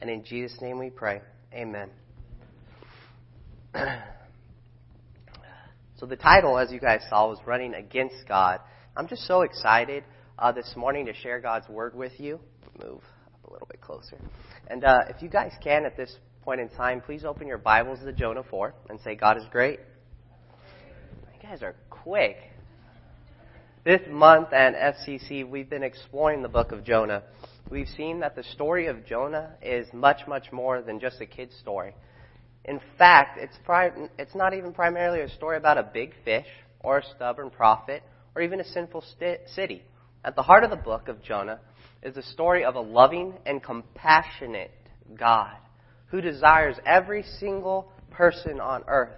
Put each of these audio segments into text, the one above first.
And in Jesus' name we pray. Amen. so the title, as you guys saw, was Running Against God. I'm just so excited uh, this morning to share God's Word with you. Move up a little bit closer. And uh, if you guys can, at this point in time, please open your Bibles to Jonah 4 and say, God is great. You guys are quick. This month at FCC, we've been exploring the book of Jonah. We've seen that the story of Jonah is much, much more than just a kid's story. In fact, it's, pri- it's not even primarily a story about a big fish or a stubborn prophet or even a sinful st- city. At the heart of the book of Jonah is the story of a loving and compassionate God who desires every single person on earth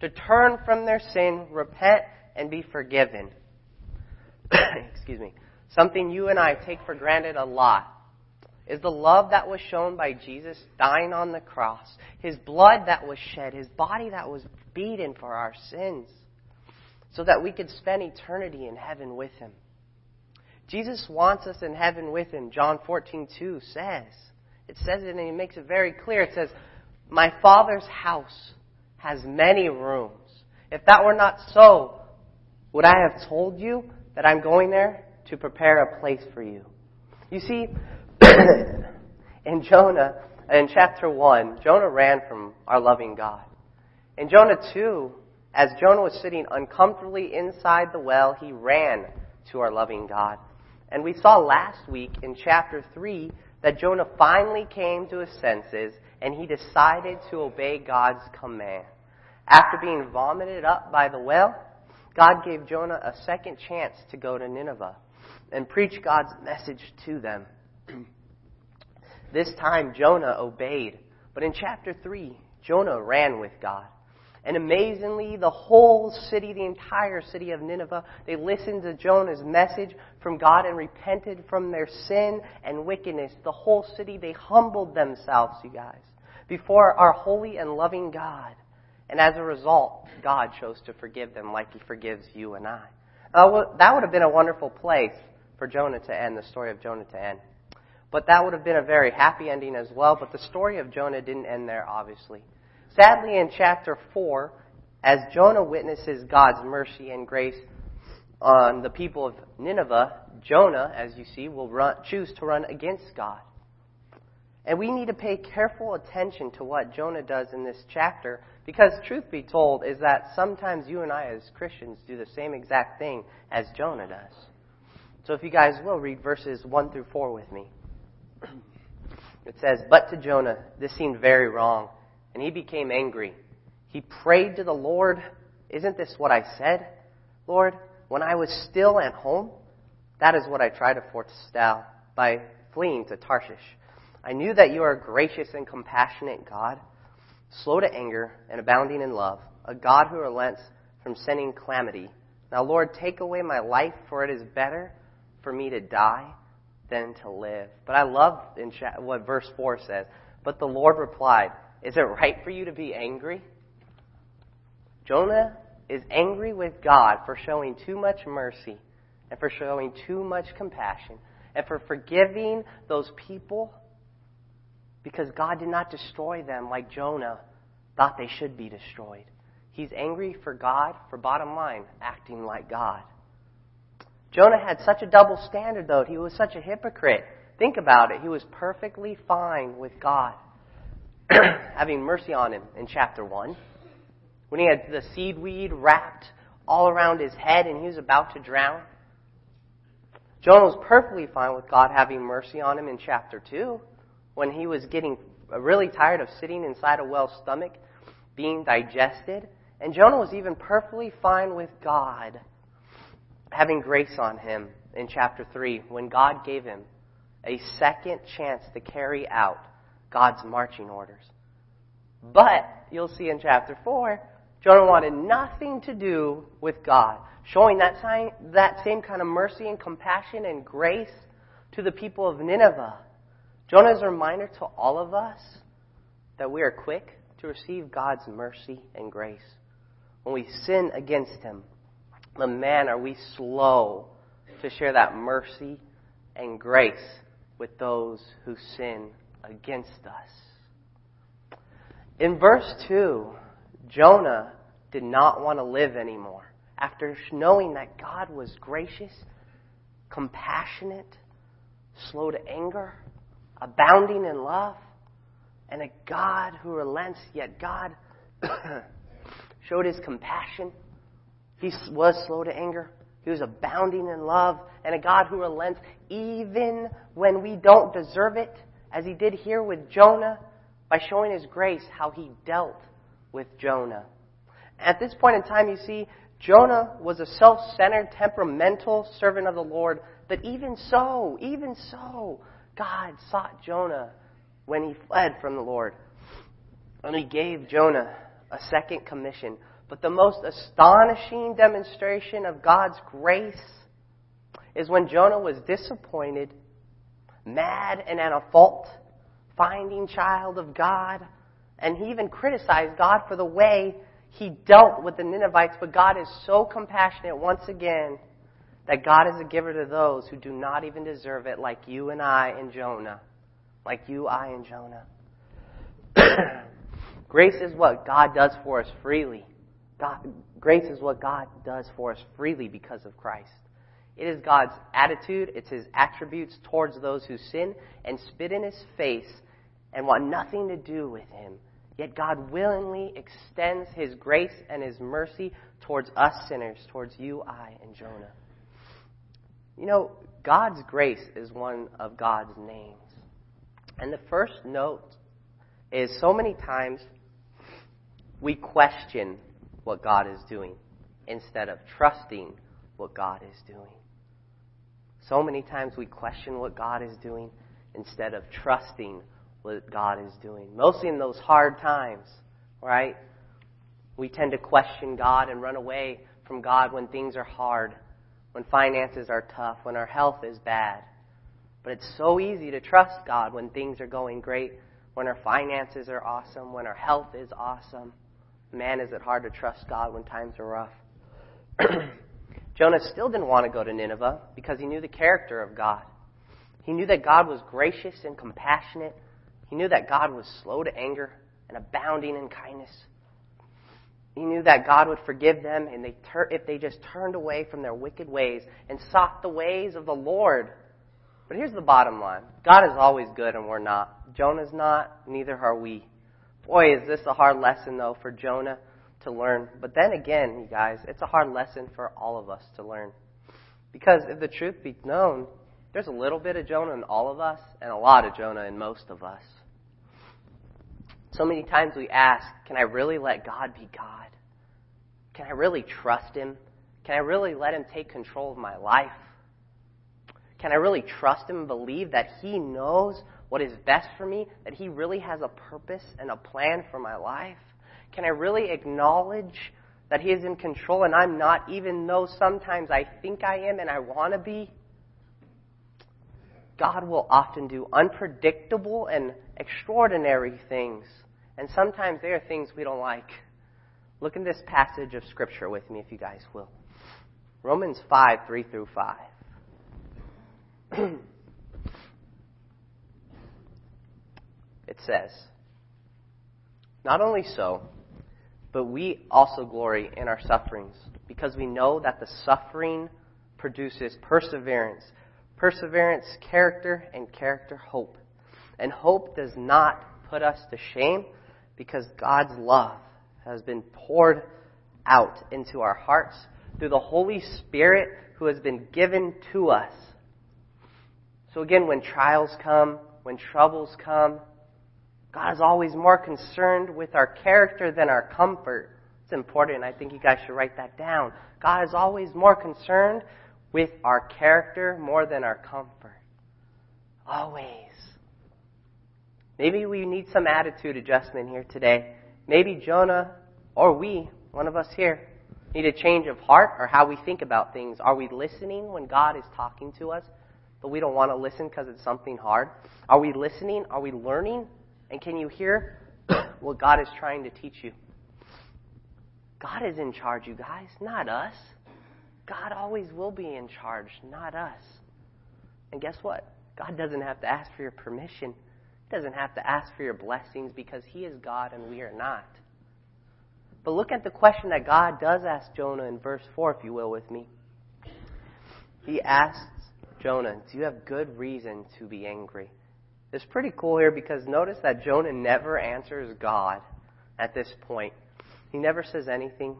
to turn from their sin, repent, and be forgiven. Excuse me. Something you and I take for granted a lot is the love that was shown by Jesus dying on the cross, his blood that was shed, his body that was beaten for our sins, so that we could spend eternity in heaven with him. Jesus wants us in heaven with him. John 14:2 says. It says it and he makes it very clear. It says, "My Father's house has many rooms. If that were not so, would I have told you that I'm going there to prepare a place for you?" You see, in Jonah, in chapter 1, Jonah ran from our loving God. In Jonah 2, as Jonah was sitting uncomfortably inside the well, he ran to our loving God. And we saw last week in chapter 3 that Jonah finally came to his senses and he decided to obey God's command. After being vomited up by the well, God gave Jonah a second chance to go to Nineveh and preach God's message to them. this time Jonah obeyed. But in chapter 3, Jonah ran with God. And amazingly, the whole city, the entire city of Nineveh, they listened to Jonah's message from God and repented from their sin and wickedness. The whole city, they humbled themselves, you guys, before our holy and loving God. And as a result, God chose to forgive them like He forgives you and I. Uh, that would have been a wonderful place for Jonah to end, the story of Jonah to end. But that would have been a very happy ending as well. But the story of Jonah didn't end there, obviously. Sadly, in chapter 4, as Jonah witnesses God's mercy and grace on the people of Nineveh, Jonah, as you see, will run, choose to run against God. And we need to pay careful attention to what Jonah does in this chapter because, truth be told, is that sometimes you and I as Christians do the same exact thing as Jonah does. So if you guys will, read verses 1 through 4 with me. It says, But to Jonah, this seemed very wrong, and he became angry. He prayed to the Lord, Isn't this what I said, Lord, when I was still at home? That is what I tried to forestall by fleeing to Tarshish. I knew that you are a gracious and compassionate God, slow to anger and abounding in love, a God who relents from sending calamity. Now, Lord, take away my life, for it is better for me to die than to live. But I love in what verse 4 says. But the Lord replied, Is it right for you to be angry? Jonah is angry with God for showing too much mercy and for showing too much compassion and for forgiving those people because God did not destroy them like Jonah thought they should be destroyed. He's angry for God, for bottom line, acting like God. Jonah had such a double standard, though. He was such a hypocrite. Think about it. He was perfectly fine with God having mercy on him in chapter 1. When he had the seaweed wrapped all around his head and he was about to drown. Jonah was perfectly fine with God having mercy on him in chapter 2 when he was getting really tired of sitting inside a whale's stomach, being digested. And Jonah was even perfectly fine with God having grace on him in chapter 3 when God gave him a second chance to carry out God's marching orders. But you'll see in chapter 4, Jonah wanted nothing to do with God, showing that, that same kind of mercy and compassion and grace to the people of Nineveh. Jonah is a reminder to all of us that we are quick to receive God's mercy and grace when we sin against Him but man, are we slow to share that mercy and grace with those who sin against us. In verse 2, Jonah did not want to live anymore. After knowing that God was gracious, compassionate, slow to anger, abounding in love, and a God who relents, yet God showed his compassion. He was slow to anger. He was abounding in love and a God who relents even when we don't deserve it, as he did here with Jonah by showing his grace, how he dealt with Jonah. At this point in time, you see, Jonah was a self centered, temperamental servant of the Lord, but even so, even so, God sought Jonah when he fled from the Lord. And he gave Jonah a second commission. But the most astonishing demonstration of God's grace is when Jonah was disappointed, mad, and at a fault, finding child of God, and he even criticized God for the way he dealt with the Ninevites. But God is so compassionate once again that God is a giver to those who do not even deserve it, like you and I and Jonah. Like you, I, and Jonah. Grace is what God does for us freely. God, grace is what God does for us freely because of Christ. It is God's attitude, it's His attributes towards those who sin and spit in His face and want nothing to do with Him. Yet God willingly extends His grace and His mercy towards us sinners, towards you, I, and Jonah. You know, God's grace is one of God's names. And the first note is so many times we question what God is doing instead of trusting what God is doing. So many times we question what God is doing instead of trusting what God is doing. Mostly in those hard times, right? We tend to question God and run away from God when things are hard, when finances are tough, when our health is bad. But it's so easy to trust God when things are going great, when our finances are awesome, when our health is awesome. Man, is it hard to trust God when times are rough. Jonah still didn't want to go to Nineveh because he knew the character of God. He knew that God was gracious and compassionate. He knew that God was slow to anger and abounding in kindness. He knew that God would forgive them and they tur- if they just turned away from their wicked ways and sought the ways of the Lord. But here's the bottom line God is always good and we're not. Jonah's not, neither are we. Boy, is this a hard lesson, though, for Jonah to learn. But then again, you guys, it's a hard lesson for all of us to learn. Because if the truth be known, there's a little bit of Jonah in all of us and a lot of Jonah in most of us. So many times we ask, can I really let God be God? Can I really trust Him? Can I really let Him take control of my life? Can I really trust Him and believe that He knows what is best for me, that He really has a purpose and a plan for my life? Can I really acknowledge that He is in control and I'm not, even though sometimes I think I am and I want to be? God will often do unpredictable and extraordinary things. And sometimes they are things we don't like. Look in this passage of Scripture with me, if you guys will. Romans 5, 3 through 5. it says, Not only so, but we also glory in our sufferings, because we know that the suffering produces perseverance. Perseverance, character, and character, hope. And hope does not put us to shame, because God's love has been poured out into our hearts through the Holy Spirit who has been given to us. So again, when trials come, when troubles come, God is always more concerned with our character than our comfort. It's important. I think you guys should write that down. God is always more concerned with our character more than our comfort. Always. Maybe we need some attitude adjustment here today. Maybe Jonah or we, one of us here, need a change of heart or how we think about things. Are we listening when God is talking to us, but we don't want to listen because it's something hard? Are we listening? Are we learning and can you hear what God is trying to teach you? God is in charge, you guys, not us. God always will be in charge, not us. And guess what? God doesn't have to ask for your permission. He doesn't have to ask for your blessings because he is God and we are not. But look at the question that God does ask Jonah in verse 4, if you will, with me. He asks Jonah, Do you have good reason to be angry? It's pretty cool here because notice that Jonah never answers God at this point. He never says anything.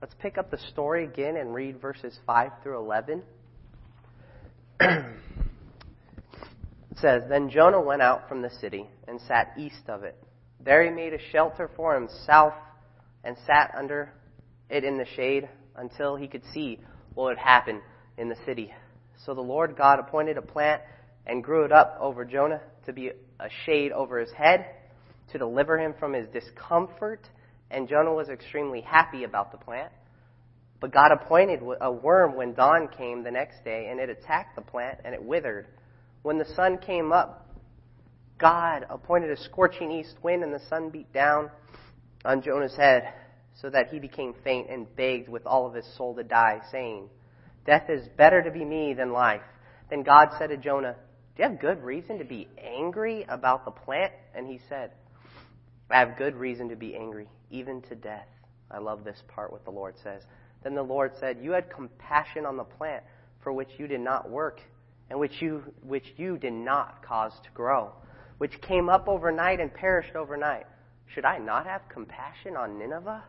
Let's pick up the story again and read verses 5 through 11. it says, Then Jonah went out from the city and sat east of it. There he made a shelter for himself and sat under it in the shade until he could see what would happen in the city. So the Lord God appointed a plant and grew it up over Jonah to be a shade over his head, to deliver him from his discomfort. And Jonah was extremely happy about the plant. But God appointed a worm when dawn came the next day, and it attacked the plant, and it withered. When the sun came up, God appointed a scorching east wind, and the sun beat down on Jonah's head, so that he became faint and begged with all of his soul to die, saying, Death is better to be me than life. Then God said to Jonah, Do you have good reason to be angry about the plant? And he said, I have good reason to be angry, even to death. I love this part, what the Lord says. Then the Lord said, You had compassion on the plant for which you did not work, and which you, which you did not cause to grow, which came up overnight and perished overnight. Should I not have compassion on Nineveh,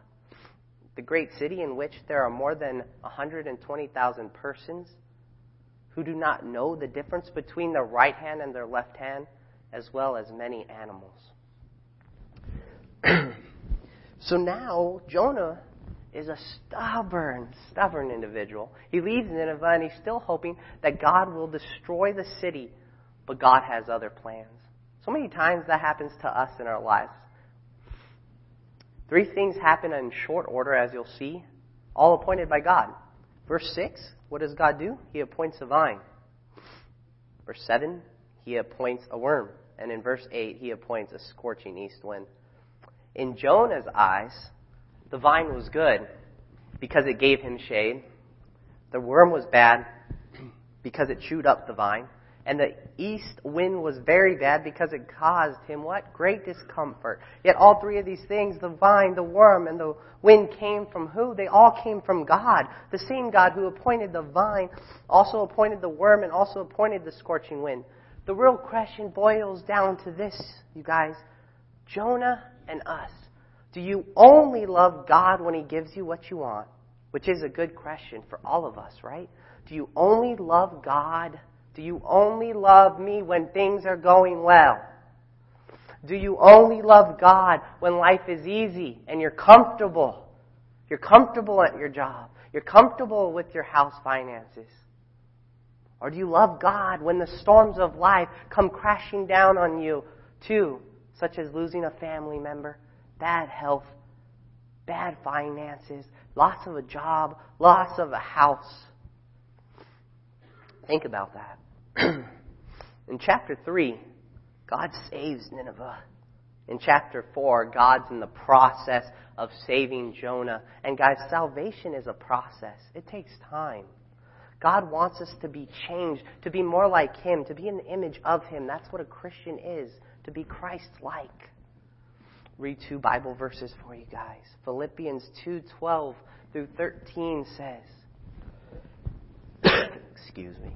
the great city in which there are more than 120,000 persons who do not know the difference between their right hand and their left hand, as well as many animals? so now Jonah is a stubborn, stubborn individual. He leaves Nineveh and he's still hoping that God will destroy the city, but God has other plans. So many times that happens to us in our lives. Three things happen in short order, as you'll see, all appointed by God. Verse 6, what does God do? He appoints a vine. Verse 7, he appoints a worm. And in verse 8, he appoints a scorching east wind. In Jonah's eyes, the vine was good because it gave him shade. The worm was bad because it chewed up the vine. And the east wind was very bad because it caused him what? Great discomfort. Yet all three of these things, the vine, the worm, and the wind came from who? They all came from God. The same God who appointed the vine also appointed the worm and also appointed the scorching wind. The real question boils down to this, you guys. Jonah and us. Do you only love God when He gives you what you want? Which is a good question for all of us, right? Do you only love God? Do you only love me when things are going well? Do you only love God when life is easy and you're comfortable? You're comfortable at your job. You're comfortable with your house finances. Or do you love God when the storms of life come crashing down on you too, such as losing a family member, bad health, bad finances, loss of a job, loss of a house. Think about that. in chapter 3, God saves Nineveh. In chapter 4, God's in the process of saving Jonah. And guys, salvation is a process. It takes time. God wants us to be changed, to be more like Him, to be in the image of Him. That's what a Christian is, to be Christ like read two Bible verses for you guys. Philippians 2:12 through 13 says, Excuse me.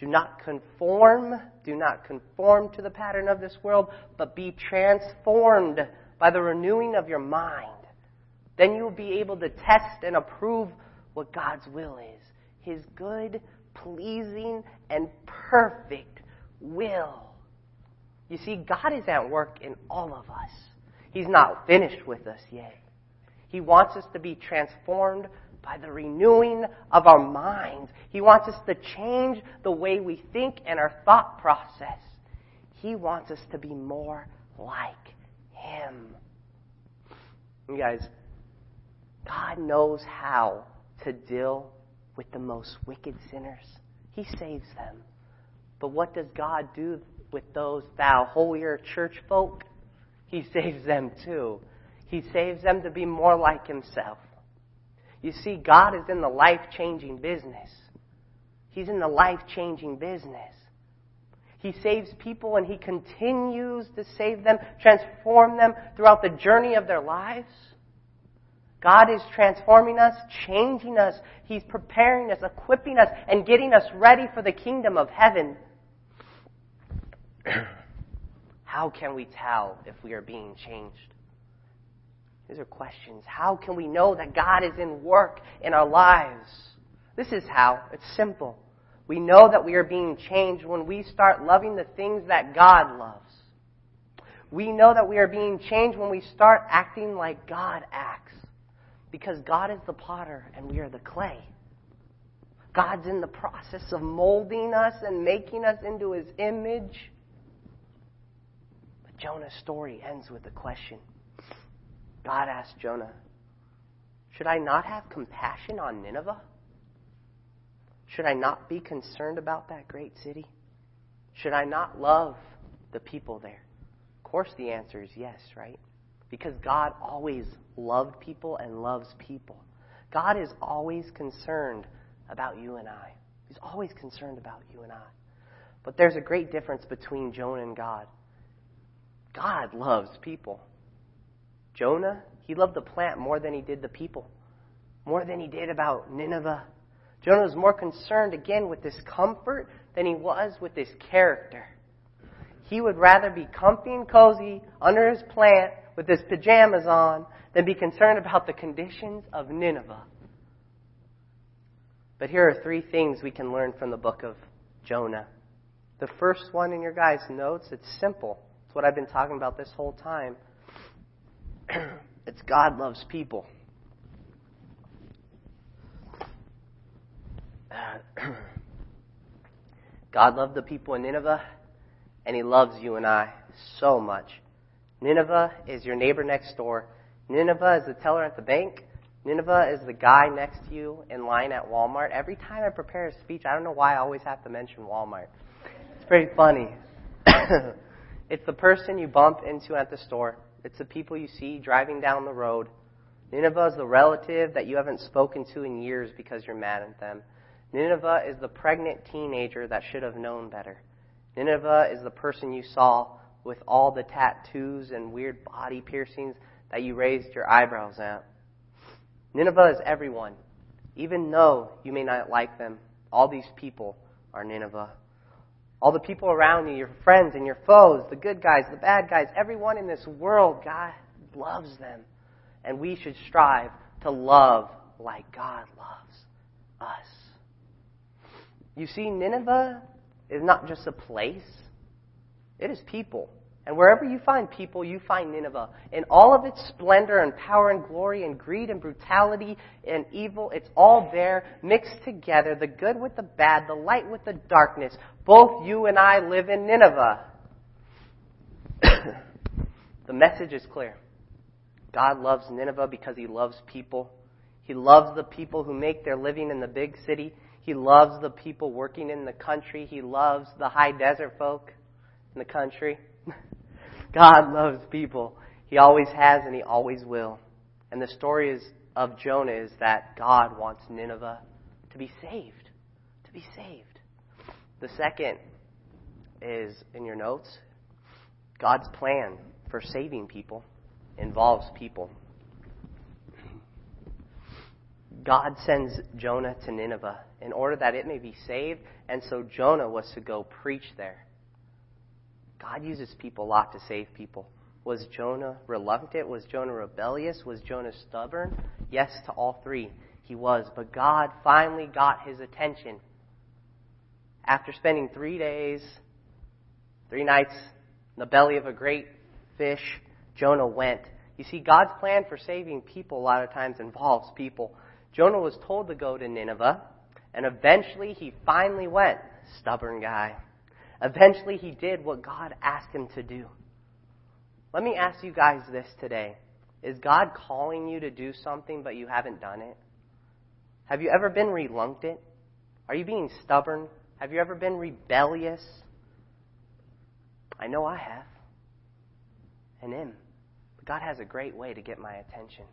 "Do not conform, do not conform to the pattern of this world, but be transformed by the renewing of your mind. Then you will be able to test and approve what God's will is, his good, pleasing, and perfect will." You see, God is at work in all of us. He's not finished with us yet. He wants us to be transformed by the renewing of our minds. He wants us to change the way we think and our thought process. He wants us to be more like Him. You guys, God knows how to deal with the most wicked sinners. He saves them. But what does God do with those thou holier church folk? He saves them too. He saves them to be more like Himself. You see, God is in the life changing business. He's in the life changing business. He saves people and He continues to save them, transform them throughout the journey of their lives. God is transforming us, changing us. He's preparing us, equipping us, and getting us ready for the kingdom of heaven. How can we tell if we are being changed? These are questions. How can we know that God is in work in our lives? This is how. It's simple. We know that we are being changed when we start loving the things that God loves. We know that we are being changed when we start acting like God acts. Because God is the potter and we are the clay. God's in the process of molding us and making us into his image. But Jonah's story ends with a question. God asked Jonah, Should I not have compassion on Nineveh? Should I not be concerned about that great city? Should I not love the people there? Of course, the answer is yes, right? Because God always loved people and loves people. God is always concerned about you and I. He's always concerned about you and I. But there's a great difference between Jonah and God. God loves people. Jonah, he loved the plant more than he did the people, more than he did about Nineveh Jonah was more concerned again with this comfort than he was with this character. He would rather be comfy and cozy under his plant with his pajamas on than be concerned about the conditions of Nineveh. But here are three things we can learn from the book of Jonah. The first one in your guys' notes, it's simple. It's what I've been talking about this whole time. it's God loves people. God loved the people in Nineveh, and He loves you and I so much. Nineveh is your neighbor next door. Nineveh is the teller at the bank. Nineveh is the guy next to you in line at Walmart. Every time I prepare a speech, I don't know why I always have to mention Walmart. It's pretty funny. it's the person you bump into at the store. It's the people you see driving down the road. Nineveh is the relative that you haven't spoken to in years because you're mad at them. Nineveh is the pregnant teenager that should have known better. Nineveh is the person you saw with all the tattoos and weird body piercings that you raised your eyebrows at. Nineveh is everyone. Even though you may not like them, all these people are Nineveh. All the people around you, your friends and your foes, the good guys, the bad guys, everyone in this world, God loves them. And we should strive to love like God loves us. You see, Nineveh is not just a place, it is people. And wherever you find people, you find Nineveh. In all of its splendor and power and glory and greed and brutality and evil, it's all there, mixed together, the good with the bad, the light with the darkness. Both you and I live in Nineveh. the message is clear. God loves Nineveh because he loves people. He loves the people who make their living in the big city. He loves the people working in the country. He loves the high desert folk in the country. God loves people. He always has and he always will. And the story is, of Jonah is that God wants Nineveh to be saved. To be saved. The second is in your notes. God's plan for saving people involves people. God sends Jonah to Nineveh in order that it may be saved, and so Jonah was to go preach there. God uses people a lot to save people. Was Jonah reluctant? Was Jonah rebellious? Was Jonah stubborn? Yes, to all three. He was. But God finally got his attention. After spending three days, three nights in the belly of a great fish, Jonah went. You see, God's plan for saving people a lot of times involves people. Jonah was told to go to Nineveh, and eventually he finally went. Stubborn guy. Eventually he did what God asked him to do. Let me ask you guys this today. Is God calling you to do something but you haven't done it? Have you ever been reluctant? Are you being stubborn? Have you ever been rebellious? I know I have. And am. But God has a great way to get my attention.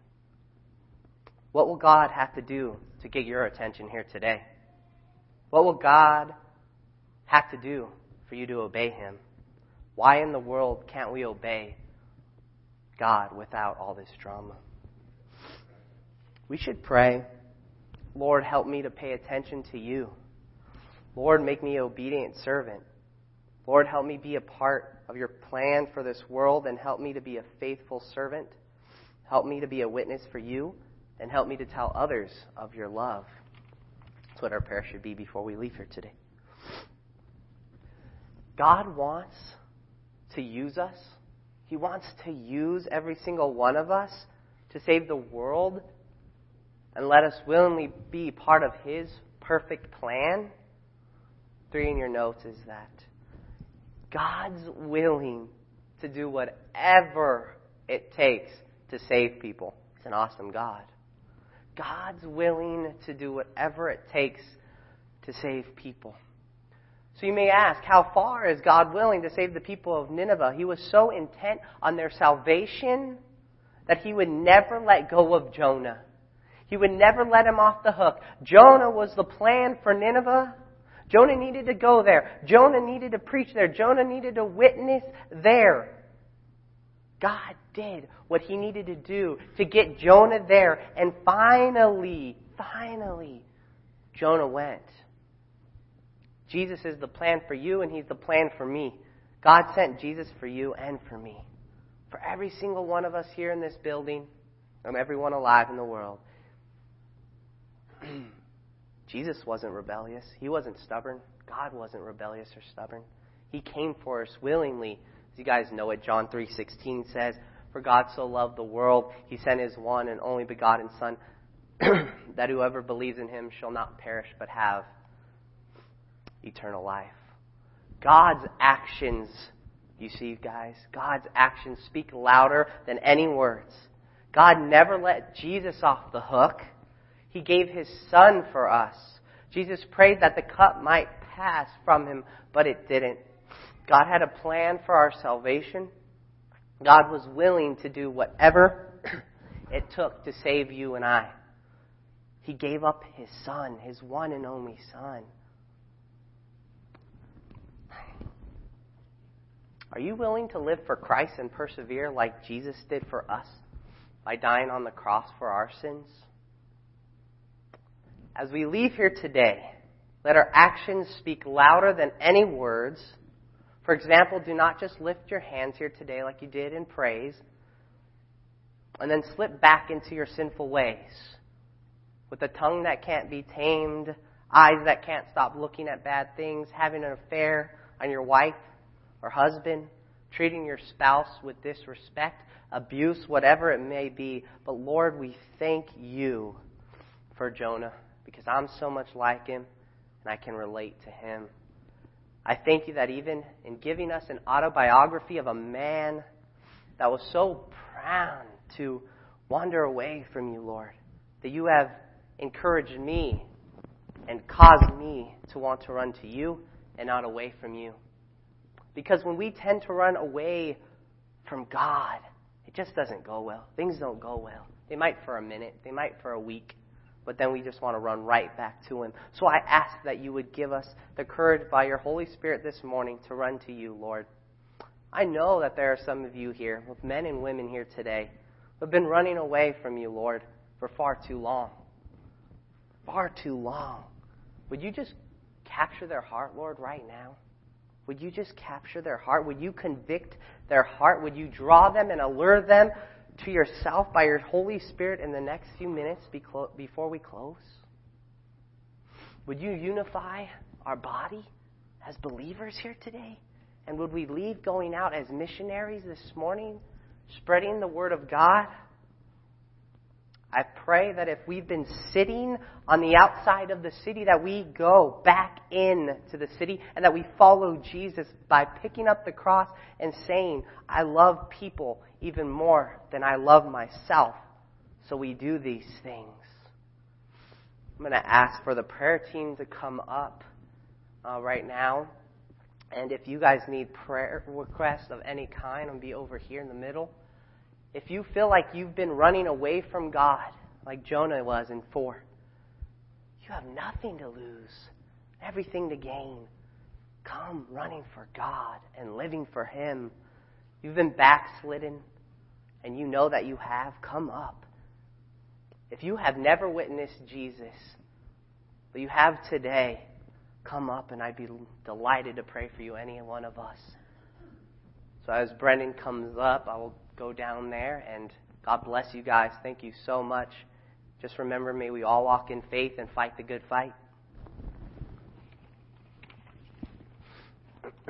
What will God have to do to get your attention here today? What will God have to do for you to obey him? Why in the world can't we obey God without all this drama? We should pray, Lord, help me to pay attention to you. Lord, make me obedient servant. Lord, help me be a part of your plan for this world and help me to be a faithful servant. Help me to be a witness for you and help me to tell others of your love. That's what our prayer should be before we leave here today. God wants to use us. He wants to use every single one of us to save the world and let us willingly be part of His perfect plan. Three in your notes is that God's willing to do whatever it takes to save people. He's an awesome God. God's willing to do whatever it takes to save people. So you may ask, how far is God willing to save the people of Nineveh? He was so intent on their salvation that he would never let go of Jonah. He would never let him off the hook. Jonah was the plan for Nineveh. Jonah needed to go there. Jonah needed to preach there. Jonah needed to witness there. God did what he needed to do to get Jonah there. And finally, finally, Jonah went. Jesus is the plan for you, and he's the plan for me. God sent Jesus for you and for me. For every single one of us here in this building, and everyone alive in the world. Jesus wasn't rebellious. He wasn't stubborn. God wasn't rebellious or stubborn. He came for us willingly. As you guys know it, John 3:16 says, "For God so loved the world, he sent his one and only begotten son, that whoever believes in him shall not perish but have eternal life." God's actions, you see guys, God's actions speak louder than any words. God never let Jesus off the hook. He gave his son for us. Jesus prayed that the cup might pass from him, but it didn't. God had a plan for our salvation. God was willing to do whatever it took to save you and I. He gave up his son, his one and only son. Are you willing to live for Christ and persevere like Jesus did for us by dying on the cross for our sins? As we leave here today, let our actions speak louder than any words. For example, do not just lift your hands here today like you did in praise and then slip back into your sinful ways with a tongue that can't be tamed, eyes that can't stop looking at bad things, having an affair on your wife or husband, treating your spouse with disrespect, abuse, whatever it may be. But Lord, we thank you for Jonah because I'm so much like him and I can relate to him. I thank you that even in giving us an autobiography of a man that was so proud to wander away from you, Lord, that you have encouraged me and caused me to want to run to you and not away from you. Because when we tend to run away from God, it just doesn't go well. Things don't go well. They might for a minute, they might for a week, but then we just want to run right back to Him. So I ask that you would give us the courage by your Holy Spirit this morning to run to you, Lord. I know that there are some of you here, with men and women here today, who have been running away from you, Lord, for far too long. Far too long. Would you just capture their heart, Lord, right now? Would you just capture their heart? Would you convict their heart? Would you draw them and allure them to yourself by your Holy Spirit in the next few minutes before we close? Would you unify our body as believers here today? And would we leave going out as missionaries this morning, spreading the Word of God? I pray that if we've been sitting on the outside of the city, that we go back in to the city and that we follow Jesus by picking up the cross and saying, I love people even more than I love myself. So we do these things. I'm going to ask for the prayer team to come up uh, right now. And if you guys need prayer requests of any kind, I'll be over here in the middle. If you feel like you've been running away from God, like Jonah was in 4, you have nothing to lose, everything to gain. Come running for God and living for Him. You've been backslidden and you know that you have, come up. If you have never witnessed Jesus, but you have today, come up and I'd be delighted to pray for you, any one of us. So as Brendan comes up, I will go down there and God bless you guys. Thank you so much. Just remember, may we all walk in faith and fight the good fight.